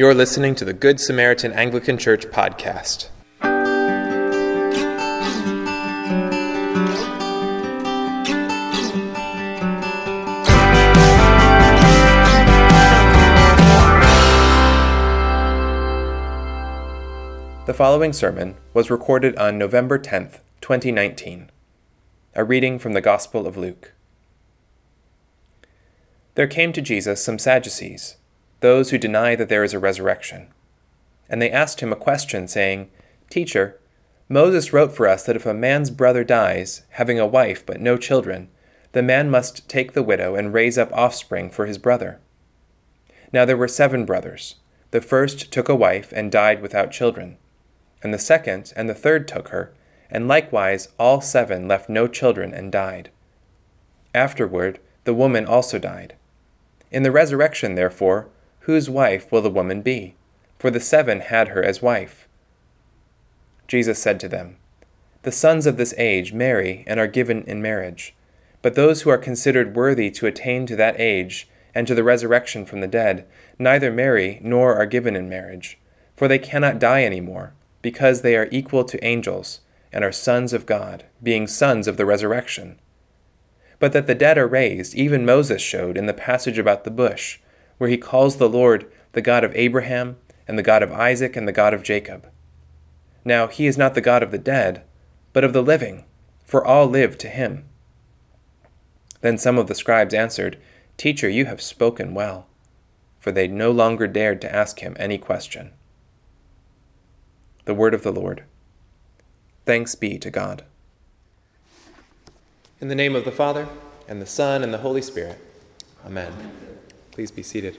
You're listening to the Good Samaritan Anglican Church podcast. The following sermon was recorded on November 10th, 2019. A reading from the Gospel of Luke. There came to Jesus some Sadducees those who deny that there is a resurrection. And they asked him a question, saying, Teacher, Moses wrote for us that if a man's brother dies, having a wife but no children, the man must take the widow and raise up offspring for his brother. Now there were seven brothers. The first took a wife and died without children. And the second and the third took her, and likewise all seven left no children and died. Afterward, the woman also died. In the resurrection, therefore, Whose wife will the woman be? For the seven had her as wife. Jesus said to them, The sons of this age marry and are given in marriage. But those who are considered worthy to attain to that age and to the resurrection from the dead neither marry nor are given in marriage, for they cannot die any more, because they are equal to angels and are sons of God, being sons of the resurrection. But that the dead are raised, even Moses showed in the passage about the bush where he calls the Lord the God of Abraham, and the God of Isaac, and the God of Jacob. Now he is not the God of the dead, but of the living, for all live to him. Then some of the scribes answered, Teacher, you have spoken well. For they no longer dared to ask him any question. The word of the Lord. Thanks be to God. In the name of the Father, and the Son, and the Holy Spirit. Amen. Please be seated.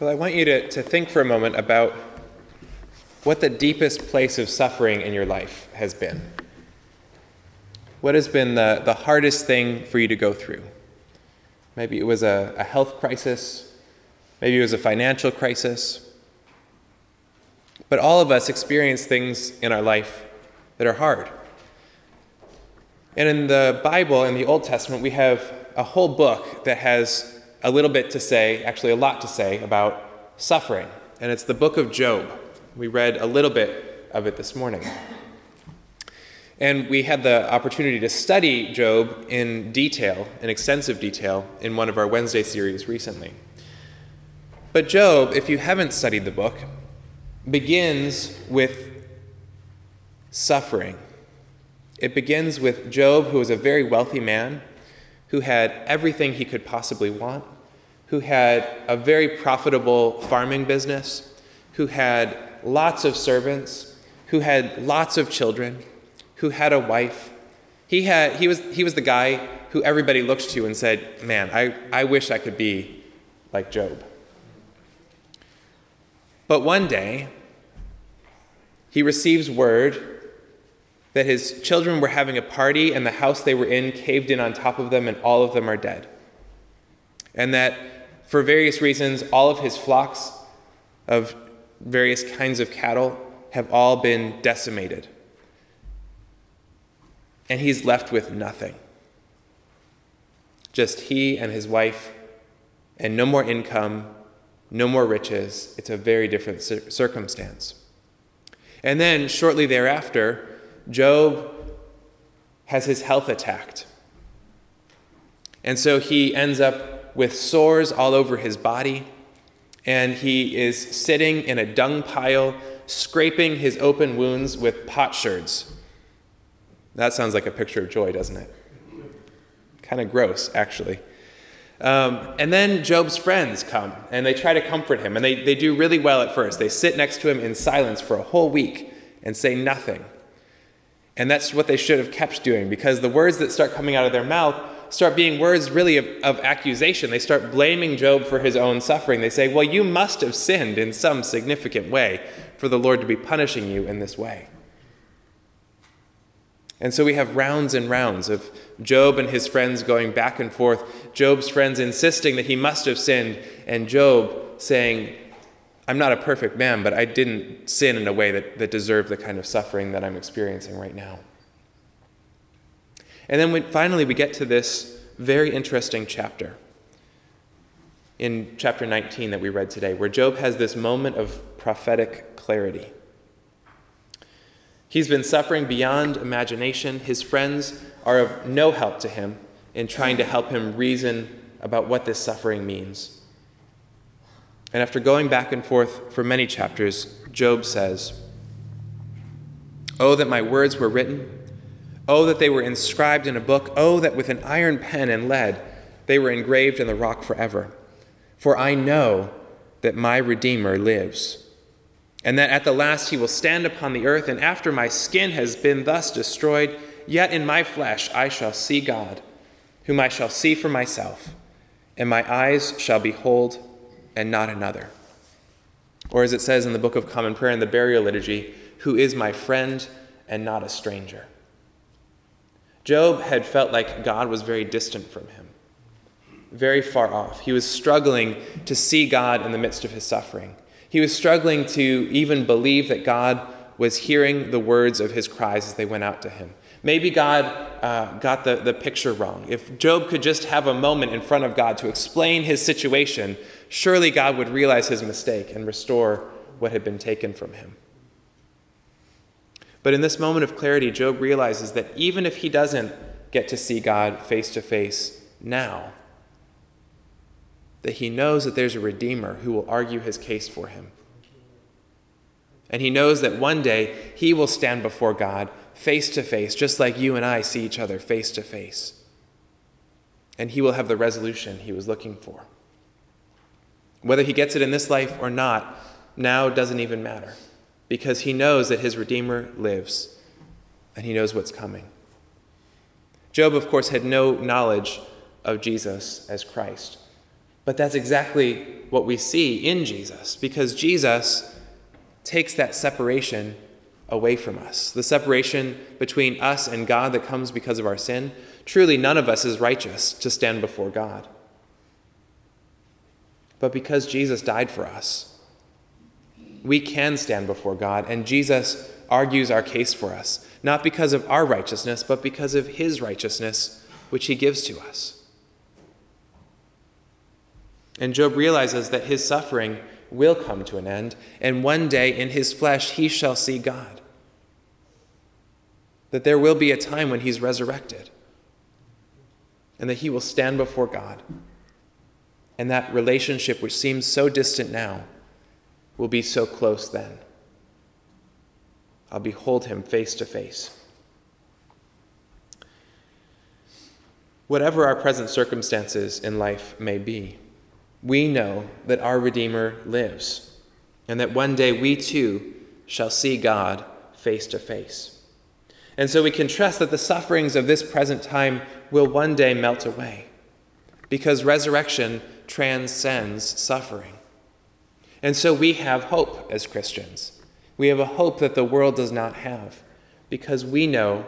Well, I want you to, to think for a moment about what the deepest place of suffering in your life has been. What has been the, the hardest thing for you to go through? Maybe it was a, a health crisis, maybe it was a financial crisis. But all of us experience things in our life that are hard. And in the Bible, in the Old Testament, we have a whole book that has a little bit to say, actually, a lot to say about suffering. And it's the book of Job. We read a little bit of it this morning. And we had the opportunity to study Job in detail, in extensive detail, in one of our Wednesday series recently. But Job, if you haven't studied the book, begins with suffering. It begins with Job, who was a very wealthy man who had everything he could possibly want, who had a very profitable farming business, who had lots of servants, who had lots of children, who had a wife. He, had, he, was, he was the guy who everybody looked to and said, Man, I, I wish I could be like Job. But one day, he receives word that his children were having a party and the house they were in caved in on top of them and all of them are dead. And that for various reasons, all of his flocks of various kinds of cattle have all been decimated. And he's left with nothing. Just he and his wife, and no more income, no more riches. It's a very different circumstance. And then, shortly thereafter, Job has his health attacked. And so he ends up with sores all over his body, and he is sitting in a dung pile, scraping his open wounds with potsherds. That sounds like a picture of joy, doesn't it? Kind of gross, actually. Um, and then Job's friends come and they try to comfort him, and they, they do really well at first. They sit next to him in silence for a whole week and say nothing. And that's what they should have kept doing because the words that start coming out of their mouth start being words really of, of, accusation. They start blaming Job for his own suffering. They say, Well, you must have sinned in some significant way for the Lord to be punishing you in this way. And so we have rounds and rounds of Job and his friends going back and forth, Job's friends insisting that he must have sinned, and Job saying, I'm not a perfect man, but I didn't sin in a way that, that deserved the kind of suffering that I'm experiencing right now. And then we, finally, we get to this very interesting chapter. in chapter 19 that we read today, where Job has this moment of prophetic clarity. He's been suffering beyond imagination. His friends are of no help to him in trying to help him reason about what this suffering means. And after going back and forth for many chapters, Job says, Oh, that my words were written. Oh, that they were inscribed in a book. Oh, that with an iron pen and lead they were engraved in the rock forever. For I know that my Redeemer lives, and that at the last he will stand upon the earth, and after my skin has been thus destroyed, yet in my flesh I shall see God, whom I shall see for myself, and my eyes shall behold, and not another. Or as it says in the Book of Common Prayer in the burial liturgy, who is my friend and not a stranger. Job had felt like God was very distant from him very far off. He was struggling to see God in the midst of his suffering. He was struggling to even believe that God was hearing the words of his cries as they went out to him. Maybe God uh, got the, the picture wrong. If Job could just have a moment in front of God to explain his situation, surely God would realize his mistake and restore what had been taken from him. But in this moment of clarity, Job realizes that even if he doesn't get to see God face to face now, that he knows that there's a Redeemer who will argue his case for him. And he knows that one day he will stand before God face to face, just like you and I see each other face to face. And he will have the resolution he was looking for. Whether he gets it in this life or not, now doesn't even matter, because he knows that his Redeemer lives and he knows what's coming. Job, of course, had no knowledge of Jesus as Christ. But that's exactly what we see in Jesus, because Jesus takes that separation away from us. The separation between us and God that comes because of our sin. Truly, none of us is righteous to stand before God. But because Jesus died for us, we can stand before God, and Jesus argues our case for us, not because of our righteousness, but because of his righteousness, which he gives to us. And Job realizes that his suffering will come to an end, and one day in his flesh he shall see God. That there will be a time when he's resurrected, and that he will stand before God. And that relationship, which seems so distant now, will be so close then. I'll behold him face to face. Whatever our present circumstances in life may be, we know that our Redeemer lives, and that one day we too shall see God face to face. And so we can trust that the sufferings of this present time will one day melt away, because resurrection transcends suffering. And so we have hope as Christians. We have a hope that the world does not have, because we know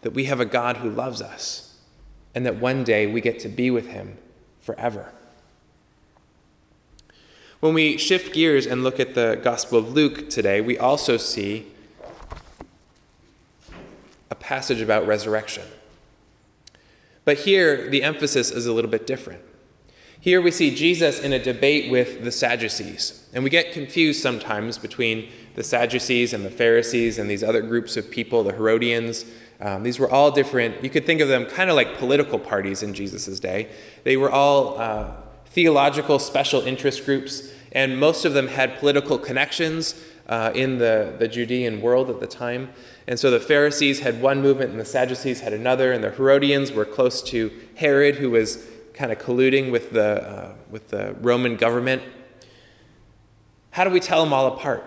that we have a God who loves us, and that one day we get to be with him forever. When we shift gears and look at the Gospel of Luke today, we also see a passage about resurrection. But here, the emphasis is a little bit different. Here we see Jesus in a debate with the Sadducees. And we get confused sometimes between the Sadducees and the Pharisees and these other groups of people, the Herodians. Um, these were all different, you could think of them kind of like political parties in Jesus' day. They were all uh, theological special interest groups, and most of them had political connections uh, in the, the Judean world at the time. And so the Pharisees had one movement, and the Sadducees had another, and the Herodians were close to Herod, who was kind of colluding with the, uh, with the Roman government. How do we tell them all apart?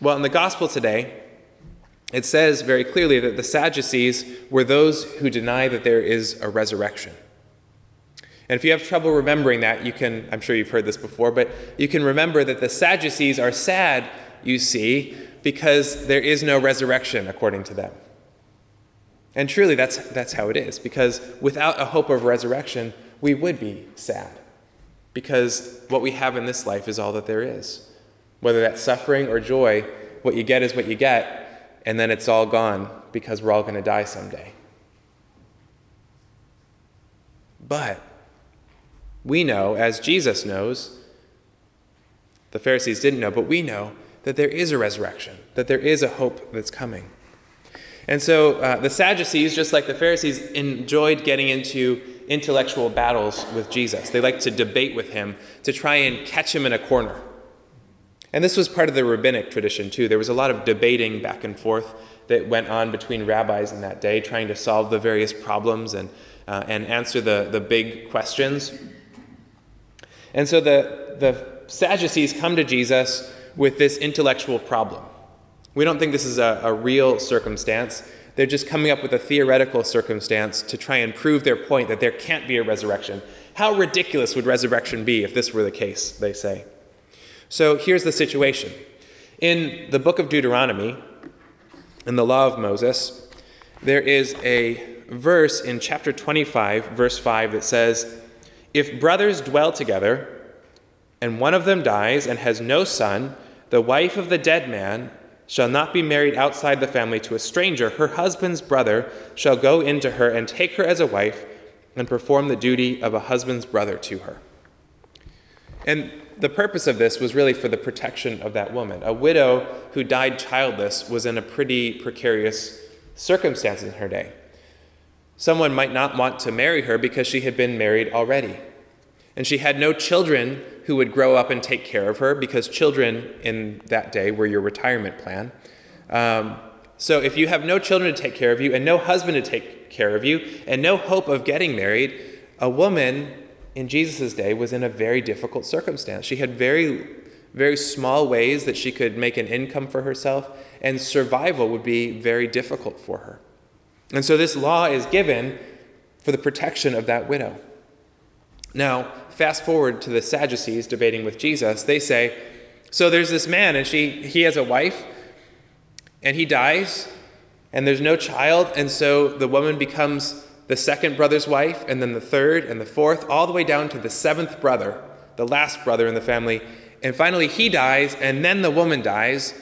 Well, in the gospel today, it says very clearly that the Sadducees were those who deny that there is a resurrection. And if you have trouble remembering that, you can, I'm sure you've heard this before, but you can remember that the Sadducees are sad, you see, because there is no resurrection according to them. And truly, that's, that's how it is, because without a hope of resurrection, we would be sad. Because what we have in this life is all that there is. Whether that's suffering or joy, what you get is what you get, and then it's all gone because we're all going to die someday. But We know, as Jesus knows, the Pharisees didn't know, but we know that there is a resurrection, that there is a hope that's coming. And so uh, the Sadducees, just like the Pharisees, enjoyed getting into intellectual battles with Jesus. They liked to debate with him to try and catch him in a corner. And this was part of the rabbinic tradition, too. There was a lot of debating back and forth that went on between rabbis in that day, trying to solve the various problems and, uh, and answer the, the big questions. And so the, the Sadducees come to Jesus with this intellectual problem. We don't think this is a, a real circumstance. They're just coming up with a theoretical circumstance to try and prove their point that there can't be a resurrection. How ridiculous would resurrection be if this were the case, they say. So here's the situation. In the book of Deuteronomy, in the law of Moses, there is a verse in chapter 25, verse 5, that says, If brothers dwell together, and one of them dies and has no son, the wife of the dead man shall not be married outside the family to a stranger. Her husband's brother shall go into her and take her as a wife and perform the duty of a husband's brother to her. And the purpose of this was really for the protection of that woman. A widow who died childless was in a pretty precarious circumstance in her day. Someone might not want to marry her because she had been married already. And she had no children who would grow up and take care of her because children in that day were your retirement plan. Um, so if you have no children to take care of you and no husband to take care of you and no hope of getting married, a woman in Jesus' day was in a very difficult circumstance. She had very, very small ways that she could make an income for herself, and survival would be very difficult for her. And so this law is given for the protection of that widow. Now, fast forward to the Sadducees debating with Jesus. They say, So there's this man, and she, he has a wife, and he dies, and there's no child, and so the woman becomes the second brother's wife, and then the third and the fourth, all the way down to the seventh brother, the last brother in the family. And finally, he dies, and then the woman dies.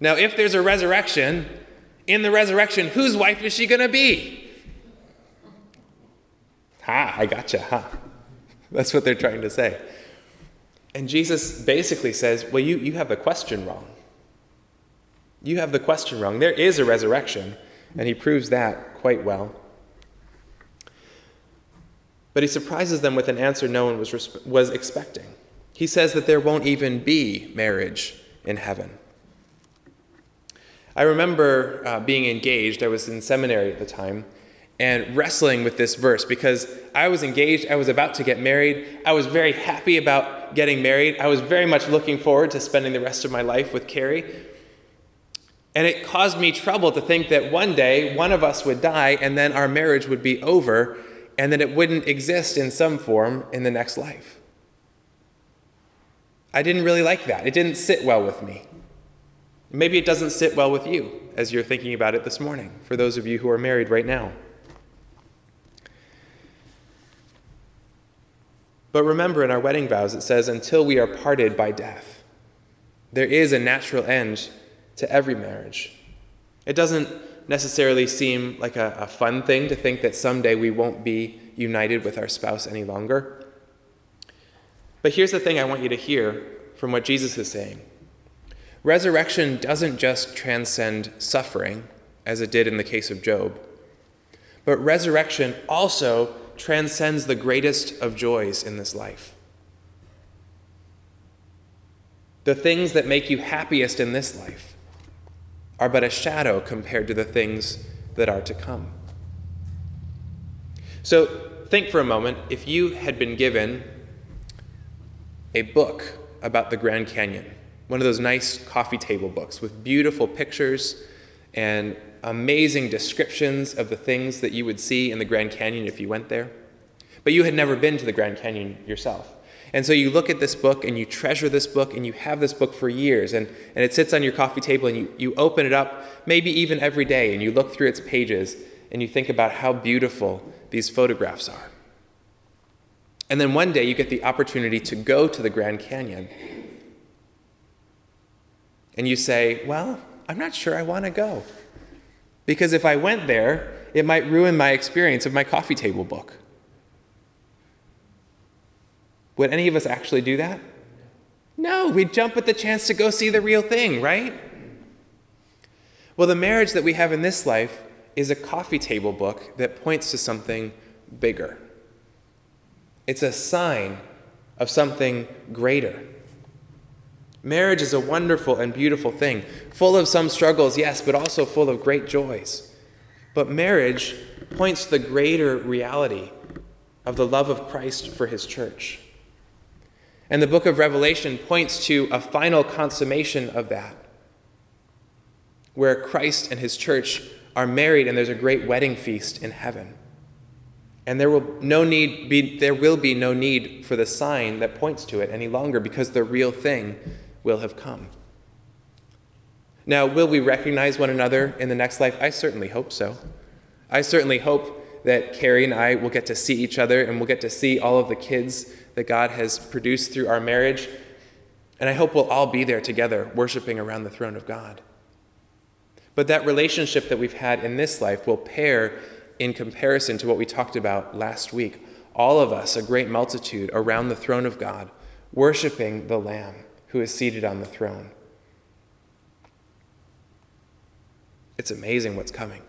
Now, if there's a resurrection, in the resurrection, whose wife is she going to be? Ha, I gotcha, ha. That's what they're trying to say. And Jesus basically says, Well, you, you have the question wrong. You have the question wrong. There is a resurrection, and he proves that quite well. But he surprises them with an answer no one was, was expecting. He says that there won't even be marriage in heaven. I remember uh, being engaged, I was in seminary at the time, and wrestling with this verse because I was engaged, I was about to get married, I was very happy about getting married, I was very much looking forward to spending the rest of my life with Carrie. And it caused me trouble to think that one day one of us would die and then our marriage would be over and that it wouldn't exist in some form in the next life. I didn't really like that. It didn't sit well with me. Maybe it doesn't sit well with you as you're thinking about it this morning, for those of you who are married right now. But remember, in our wedding vows, it says, until we are parted by death. There is a natural end to every marriage. It doesn't necessarily seem like a, a, fun thing to think that someday we won't be united with our spouse any longer. But here's the thing I want you to hear from what Jesus is saying resurrection doesn't just transcend suffering, as it did in the case of Job, but resurrection also transcends the greatest of joys in this life. The things that make you happiest in this life are but a shadow compared to the things that are to come. So think for a moment if you had been given a book about the Grand Canyon, one of those nice coffee table books with beautiful pictures and amazing descriptions of the things that you would see in the Grand Canyon if you went there, but you had never been to the Grand Canyon yourself. And so you look at this book and you treasure this book and you have this book for years and, and it sits on your coffee table and you, you open it up maybe even every day and you look through its pages and you think about how beautiful these photographs are. And then one day you get the opportunity to go to the Grand Canyon. And you say, Well, I'm not sure I want to go. Because if I went there, it might ruin my experience of my coffee table book. Would any of us actually do that? No, we'd jump at the chance to go see the real thing, right? Well, the marriage that we have in this life is a coffee table book that points to something bigger. It's a sign of something greater. Marriage is a wonderful and beautiful thing, full of some struggles, yes, but also full of great joys. But marriage points to the greater reality of the love of Christ for his church. And the book of Revelation points to a final consummation of that, where Christ and his church are married and there's a great wedding feast in heaven. And there will no need be there will be no need for the sign that points to it any longer because the real thing will have come. Now, will we recognize one another in the next life? I certainly hope so. I certainly hope that Carrie and I will get to see each other and we'll get to see all of the kids that God has produced through our marriage. And I hope we'll all be there together, worshiping around the throne of God. But that relationship that we've had in this life will pair in comparison to what we talked about last week. All of us, a great multitude, around the throne of God, worshiping the Lamb who is seated on the throne. It's amazing what's coming.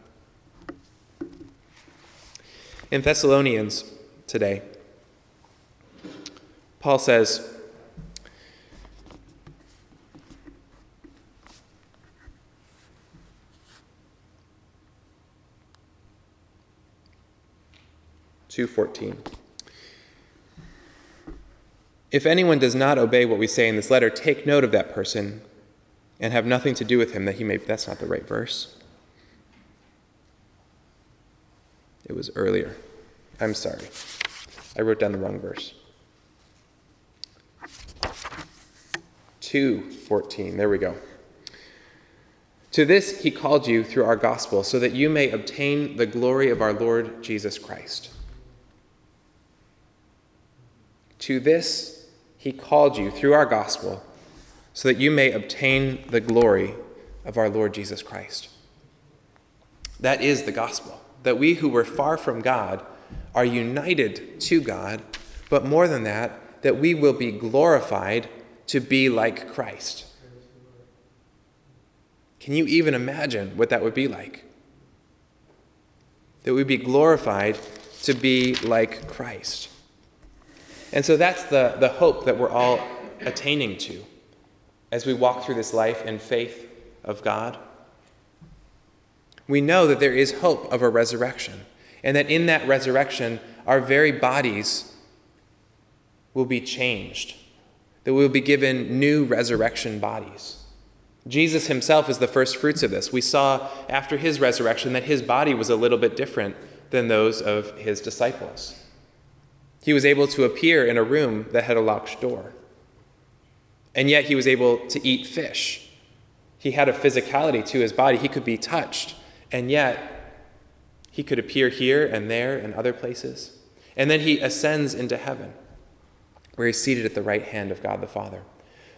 In Thessalonians today, Paul says, Two fourteen. If anyone does not obey what we say in this letter, take note of that person and have nothing to do with him that he may. That's not the right verse. It was earlier. I'm sorry. I wrote down the wrong verse. 2:14. There we go. To this he called you through our gospel so that you may obtain the glory of our Lord Jesus Christ. To this he called you through our gospel so that you may obtain the glory of our Lord Jesus Christ. That is the gospel, that we who were far from God are united to God, but more than that, that we will be glorified to be like Christ. Can you even imagine what that would be like? That we'd be glorified to be like Christ. And so that's the, the hope that we're all attaining to as we walk through this life in faith of God. We know that there is hope of a resurrection, and that in that resurrection, our very bodies will be changed that we will be given new resurrection bodies. Jesus himself is the first fruits of this. We saw after his resurrection that his body was a little bit different than those of his disciples. He was able to appear in a room that had a locked door. And yet he was able to eat fish. He had a physicality to his body. He could be touched. And yet he could appear here and there and other places. And then he ascends into heaven where he's seated at the right hand of God the Father.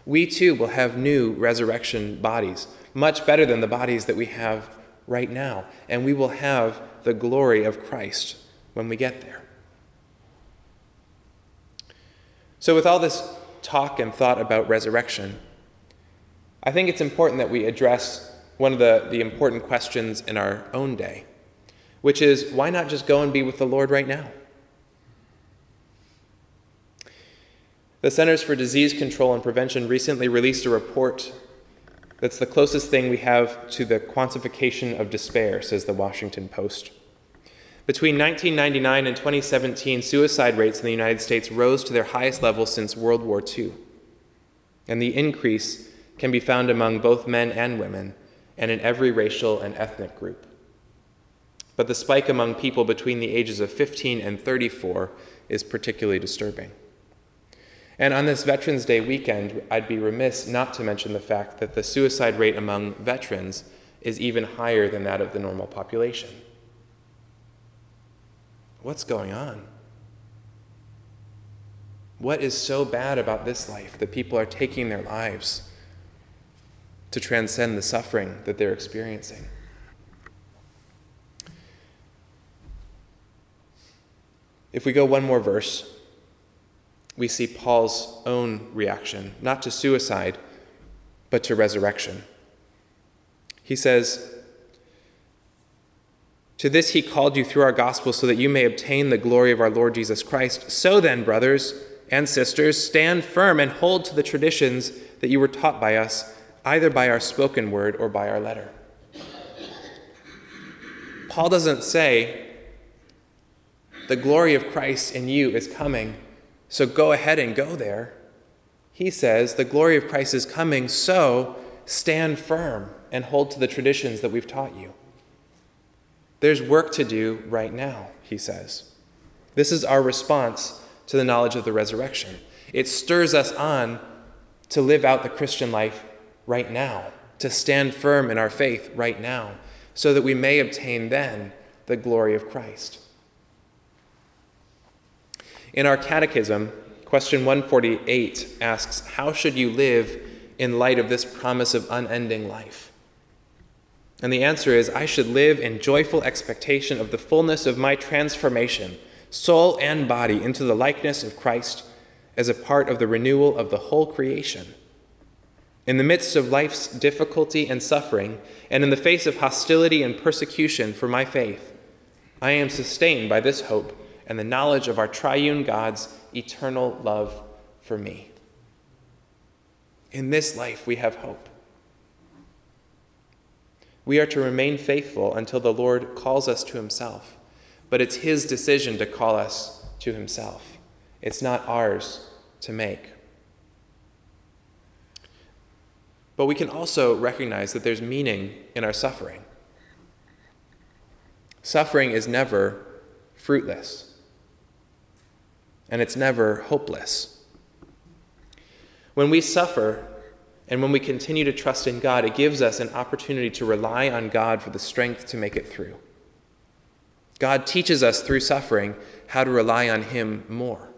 We too will have new resurrection bodies, much better than the bodies that we have right now, and we will have the glory of Christ when we get there. So, with all this talk and thought about resurrection, I think it's important that we address one of the, the important questions in our own day, which is why not just go and be with the Lord right now? The Centers for Disease Control and Prevention recently released a report that's the closest thing we have to the quantification of despair, says the Washington Post. Between 1999 and 2017, suicide rates in the United States rose to their highest level since World War II. And the increase can be found among both men and women, and in every racial and ethnic group. But the spike among people between the ages of 15 and 34 is particularly disturbing. And on this Veterans Day weekend, I'd be remiss not to mention the fact that the suicide rate among veterans is even higher than that of the normal population. What's going on? What is so bad about this life that people are taking their lives to transcend the suffering that they're experiencing? If we go one more verse, we see Paul's own reaction, not to suicide, but to resurrection. He says, To this he called you through our gospel so that you may obtain the glory of our Lord Jesus Christ. So then, brothers and sisters, stand firm and hold to the traditions that you were taught by us, either by our spoken word or by our letter. Paul doesn't say, The glory of Christ in you is coming, so go ahead and go there. He says, The glory of Christ is coming, so stand firm and hold to the traditions that we've taught you. There's work to do right now, he says. This is our response to the knowledge of the resurrection. It stirs us on to live out the Christian life right now, to stand firm in our faith right now, so that we may obtain then the glory of Christ. In our catechism, question 148 asks, How should you live in light of this promise of unending life? And the answer is, I should live in joyful expectation of the fullness of my transformation, soul and body, into the likeness of Christ as a part of the renewal of the whole creation. In the midst of life's difficulty and suffering, and in the face of hostility and persecution for my faith, I am sustained by this hope and the knowledge of our triune God's eternal love for me. In this life, we have hope. We are to remain faithful until the Lord calls us to himself, but it's his decision to call us to himself. It's not ours to make. But we can also recognize that there's meaning in our suffering. Suffering is never fruitless, and it's never hopeless. When we suffer and when we continue to trust in God, it gives us an opportunity to rely on God for the strength to make it through. God teaches us through suffering how to rely on Him more.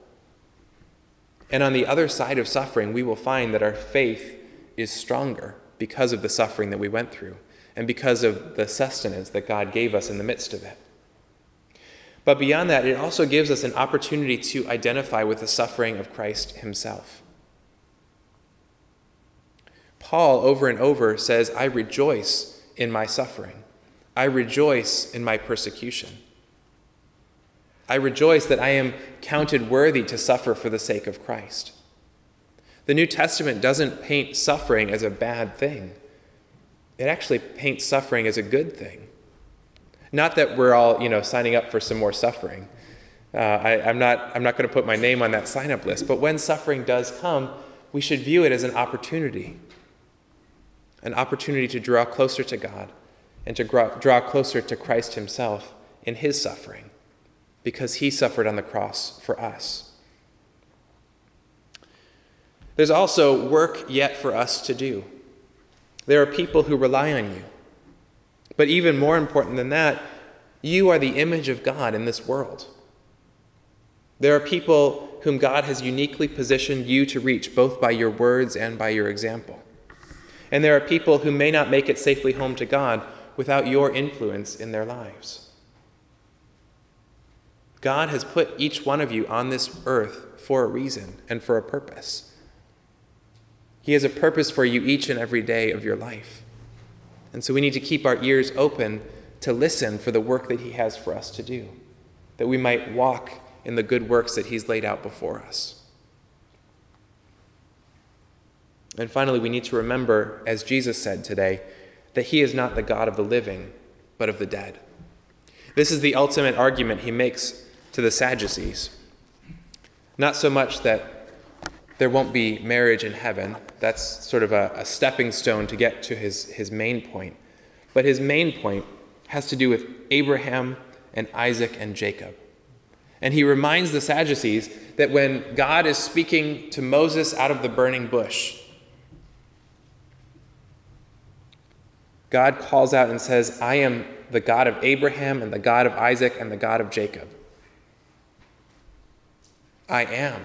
And on the other side of suffering, we will find that our faith is stronger because of the suffering that we went through and because of the sustenance that God gave us in the midst of it. But beyond that, it also gives us an opportunity to identify with the suffering of Christ himself. Paul, over and over, says, I rejoice in my suffering. I rejoice in my persecution. I rejoice that I am counted worthy to suffer for the sake of Christ. The New Testament doesn't paint suffering as a bad thing, it actually paints suffering as a good thing. Not that we're all, you know, signing up for some more suffering. Uh, I, I'm not, I'm not going to put my name on that sign up list, but when suffering does come, we should view it as an opportunity an opportunity to draw closer to God and to draw closer to Christ Himself in His suffering because he suffered on the cross for us. There's also work yet for us to do. There are people who rely on you. But even more important than that, you are the image of God in this world. There are people whom God has uniquely positioned you to reach, both by your words and by your example. And there are people who may not make it safely home to God without your influence in their lives. God has put each one of you on this earth for a reason and for a purpose. He has a purpose for you each and every day of your life. And so we need to keep our ears open to listen for the work that He has for us to do, that we might walk in the good works that He's laid out before us. And finally, we need to remember, as Jesus said today, that He is not the God of the living, but of the dead. This is the ultimate argument He makes to the Sadducees. Not so much that there won't be marriage in heaven, that's sort of a, a, stepping stone to get to his, his main point. But his main point has to do with Abraham and Isaac and Jacob. And he reminds the Sadducees that when God is speaking to Moses out of the burning bush, God calls out and says, I am the God of Abraham and the God of Isaac and the God of Jacob. I am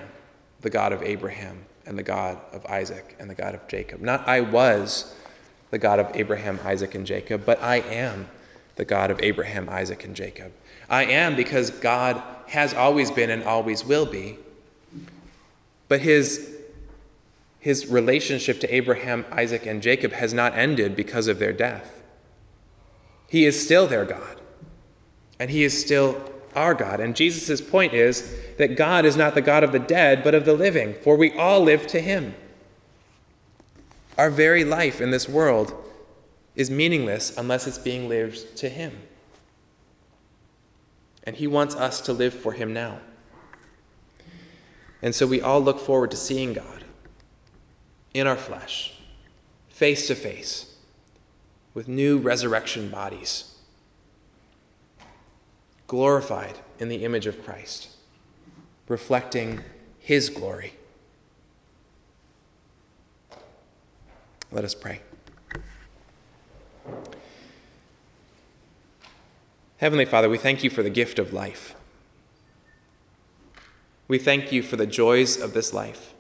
the God of Abraham and the God of Isaac and the God of Jacob. Not I was the God of Abraham, Isaac, and Jacob, but I am the God of Abraham, Isaac, and Jacob. I am because God has always been and always will be. But his, his relationship to Abraham, Isaac, and Jacob has not ended because of their death. He is still their God, and he is still our God. And Jesus' point is that God is not the God of the dead, but of the living, for we all live to him. Our very life in this world is meaningless unless it's being lived to him. And he wants us to live for him now. And so we all look forward to seeing God in our flesh, face to face, with new resurrection bodies, glorified in the image of Christ, reflecting his glory. Let us pray. Heavenly Father, we thank you for the gift of life. We thank you for the joys of this life.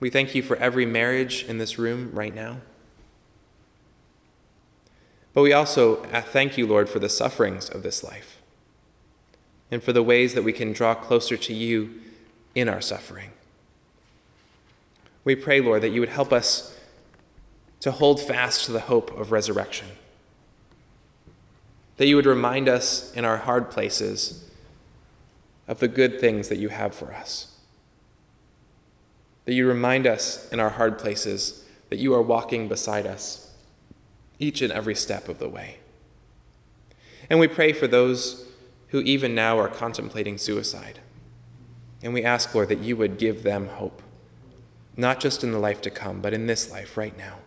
We thank you for every marriage in this room right now. But we also uh, thank you, Lord, for the sufferings of this life and for the ways that we can draw closer to you in our suffering. We pray, Lord, that you would help us to hold fast to the hope of resurrection, that you would remind us in our hard places of the good things that you have for us. That you remind us in our hard places that you are walking beside us each and every step of the way. And we pray for those who even now are contemplating suicide. And we ask, Lord, that you would give them hope, not just in the life to come, but in this life right now.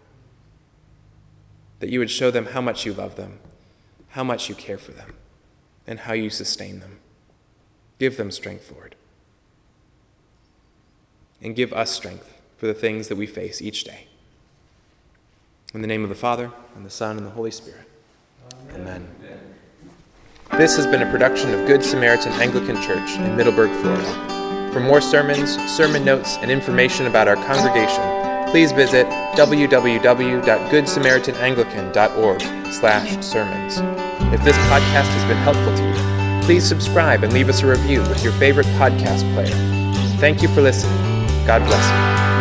That you would show them how much you love them, how much you care for them, and how you sustain them. Give them strength, Lord. And give us strength for the things that we face each day. In the name of the Father, and the Son, and the Holy Spirit. Amen. Amen. This has been a production of Good Samaritan Anglican Church in Middleburg, Florida. For more sermons, sermon notes, and information about our congregation, please visit www.goodsamaritananglican.org slash sermons. If this podcast has been helpful to you, please subscribe and leave us a review with your favorite podcast player. Thank you for listening. God bless you.